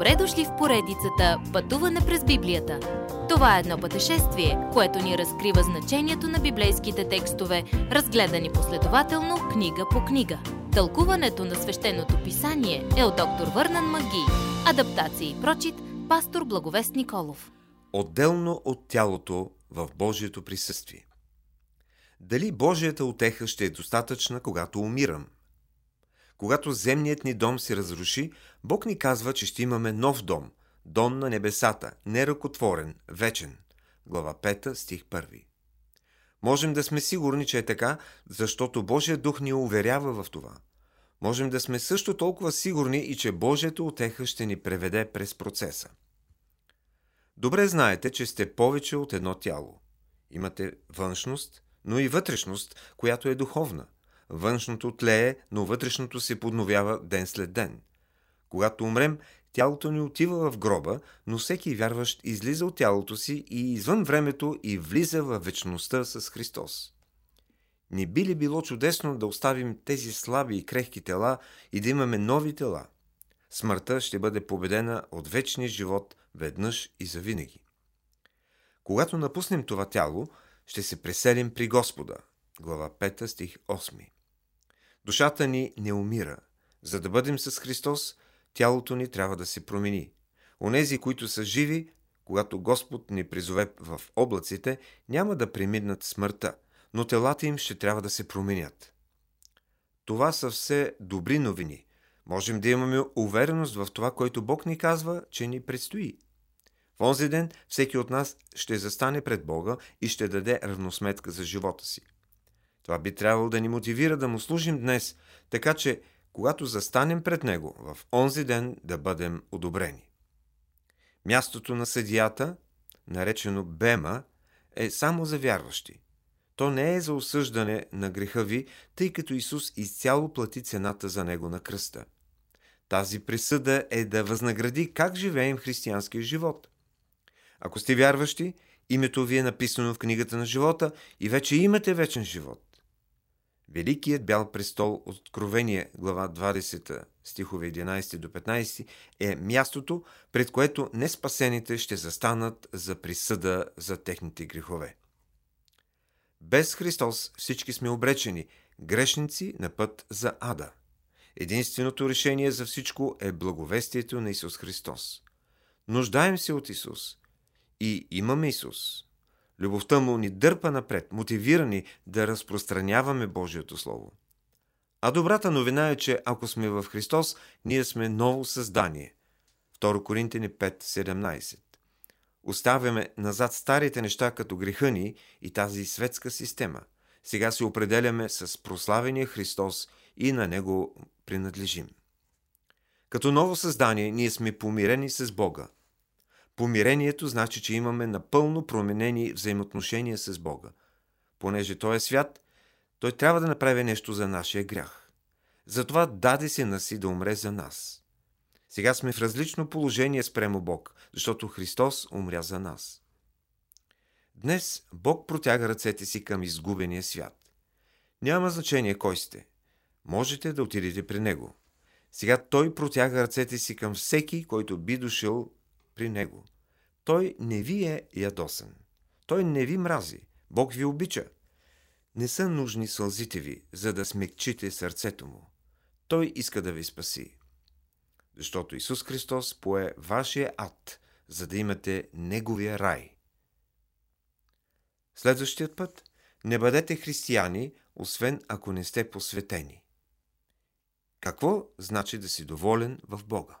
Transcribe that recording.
Добре дошли в поредицата Пътуване през Библията. Това е едно пътешествие, което ни разкрива значението на библейските текстове, разгледани последователно книга по книга. Тълкуването на свещеното писание е от доктор Върнан Маги. Адаптация и прочит, пастор Благовест Николов. Отделно от тялото в Божието присъствие. Дали Божията отеха ще е достатъчна, когато умирам – когато земният ни дом се разруши, Бог ни казва, че ще имаме нов дом, дом на небесата, неръкотворен, вечен. Глава 5, стих 1. Можем да сме сигурни, че е така, защото Божия дух ни уверява в това. Можем да сме също толкова сигурни и че Божията отеха ще ни преведе през процеса. Добре знаете, че сте повече от едно тяло. Имате външност, но и вътрешност, която е духовна – Външното тлее, но вътрешното се подновява ден след ден. Когато умрем, тялото ни отива в гроба, но всеки вярващ излиза от тялото си и извън времето и влиза в вечността с Христос. Не би ли било чудесно да оставим тези слаби и крехки тела и да имаме нови тела? Смъртта ще бъде победена от вечния живот веднъж и завинаги. Когато напуснем това тяло, ще се преселим при Господа. Глава 5 стих 8. Душата ни не умира. За да бъдем с Христос, тялото ни трябва да се промени. Онези, които са живи, когато Господ ни призове в облаците, няма да преминат смъртта, но телата им ще трябва да се променят. Това са все добри новини. Можем да имаме увереност в това, което Бог ни казва, че ни предстои. В онзи ден всеки от нас ще застане пред Бога и ще даде равносметка за живота си. Това би трябвало да ни мотивира да му служим днес, така че, когато застанем пред него, в онзи ден да бъдем одобрени. Мястото на съдията, наречено Бема, е само за вярващи. То не е за осъждане на греха ви, тъй като Исус изцяло плати цената за него на кръста. Тази присъда е да възнагради как живеем християнския живот. Ако сте вярващи, името ви е написано в книгата на живота и вече имате вечен живот. Великият бял престол от Откровение, глава 20, стихове 11 до 15, е мястото, пред което неспасените ще застанат за присъда за техните грехове. Без Христос всички сме обречени, грешници на път за ада. Единственото решение за всичко е благовестието на Исус Христос. Нуждаем се от Исус. И имаме Исус. Любовта му ни дърпа напред, мотивирани да разпространяваме Божието Слово. А добрата новина е, че ако сме в Христос, ние сме ново създание. 2 Коринтини 5.17 Оставяме назад старите неща като греха ни и тази светска система. Сега се определяме с прославения Христос и на Него принадлежим. Като ново създание ние сме помирени с Бога – Помирението значи, че имаме напълно променени взаимоотношения с Бога. Понеже Той е свят, Той трябва да направи нещо за нашия грях. Затова даде се на си да умре за нас. Сега сме в различно положение спрямо Бог, защото Христос умря за нас. Днес Бог протяга ръцете си към изгубения свят. Няма значение кой сте. Можете да отидете при Него. Сега Той протяга ръцете си към всеки, който би дошъл при Него. Той не ви е ядосен. Той не ви мрази. Бог ви обича. Не са нужни сълзите ви, за да смекчите сърцето му. Той иска да ви спаси. Защото Исус Христос пое вашия ад, за да имате Неговия рай. Следващият път не бъдете християни, освен ако не сте посветени. Какво значи да си доволен в Бога?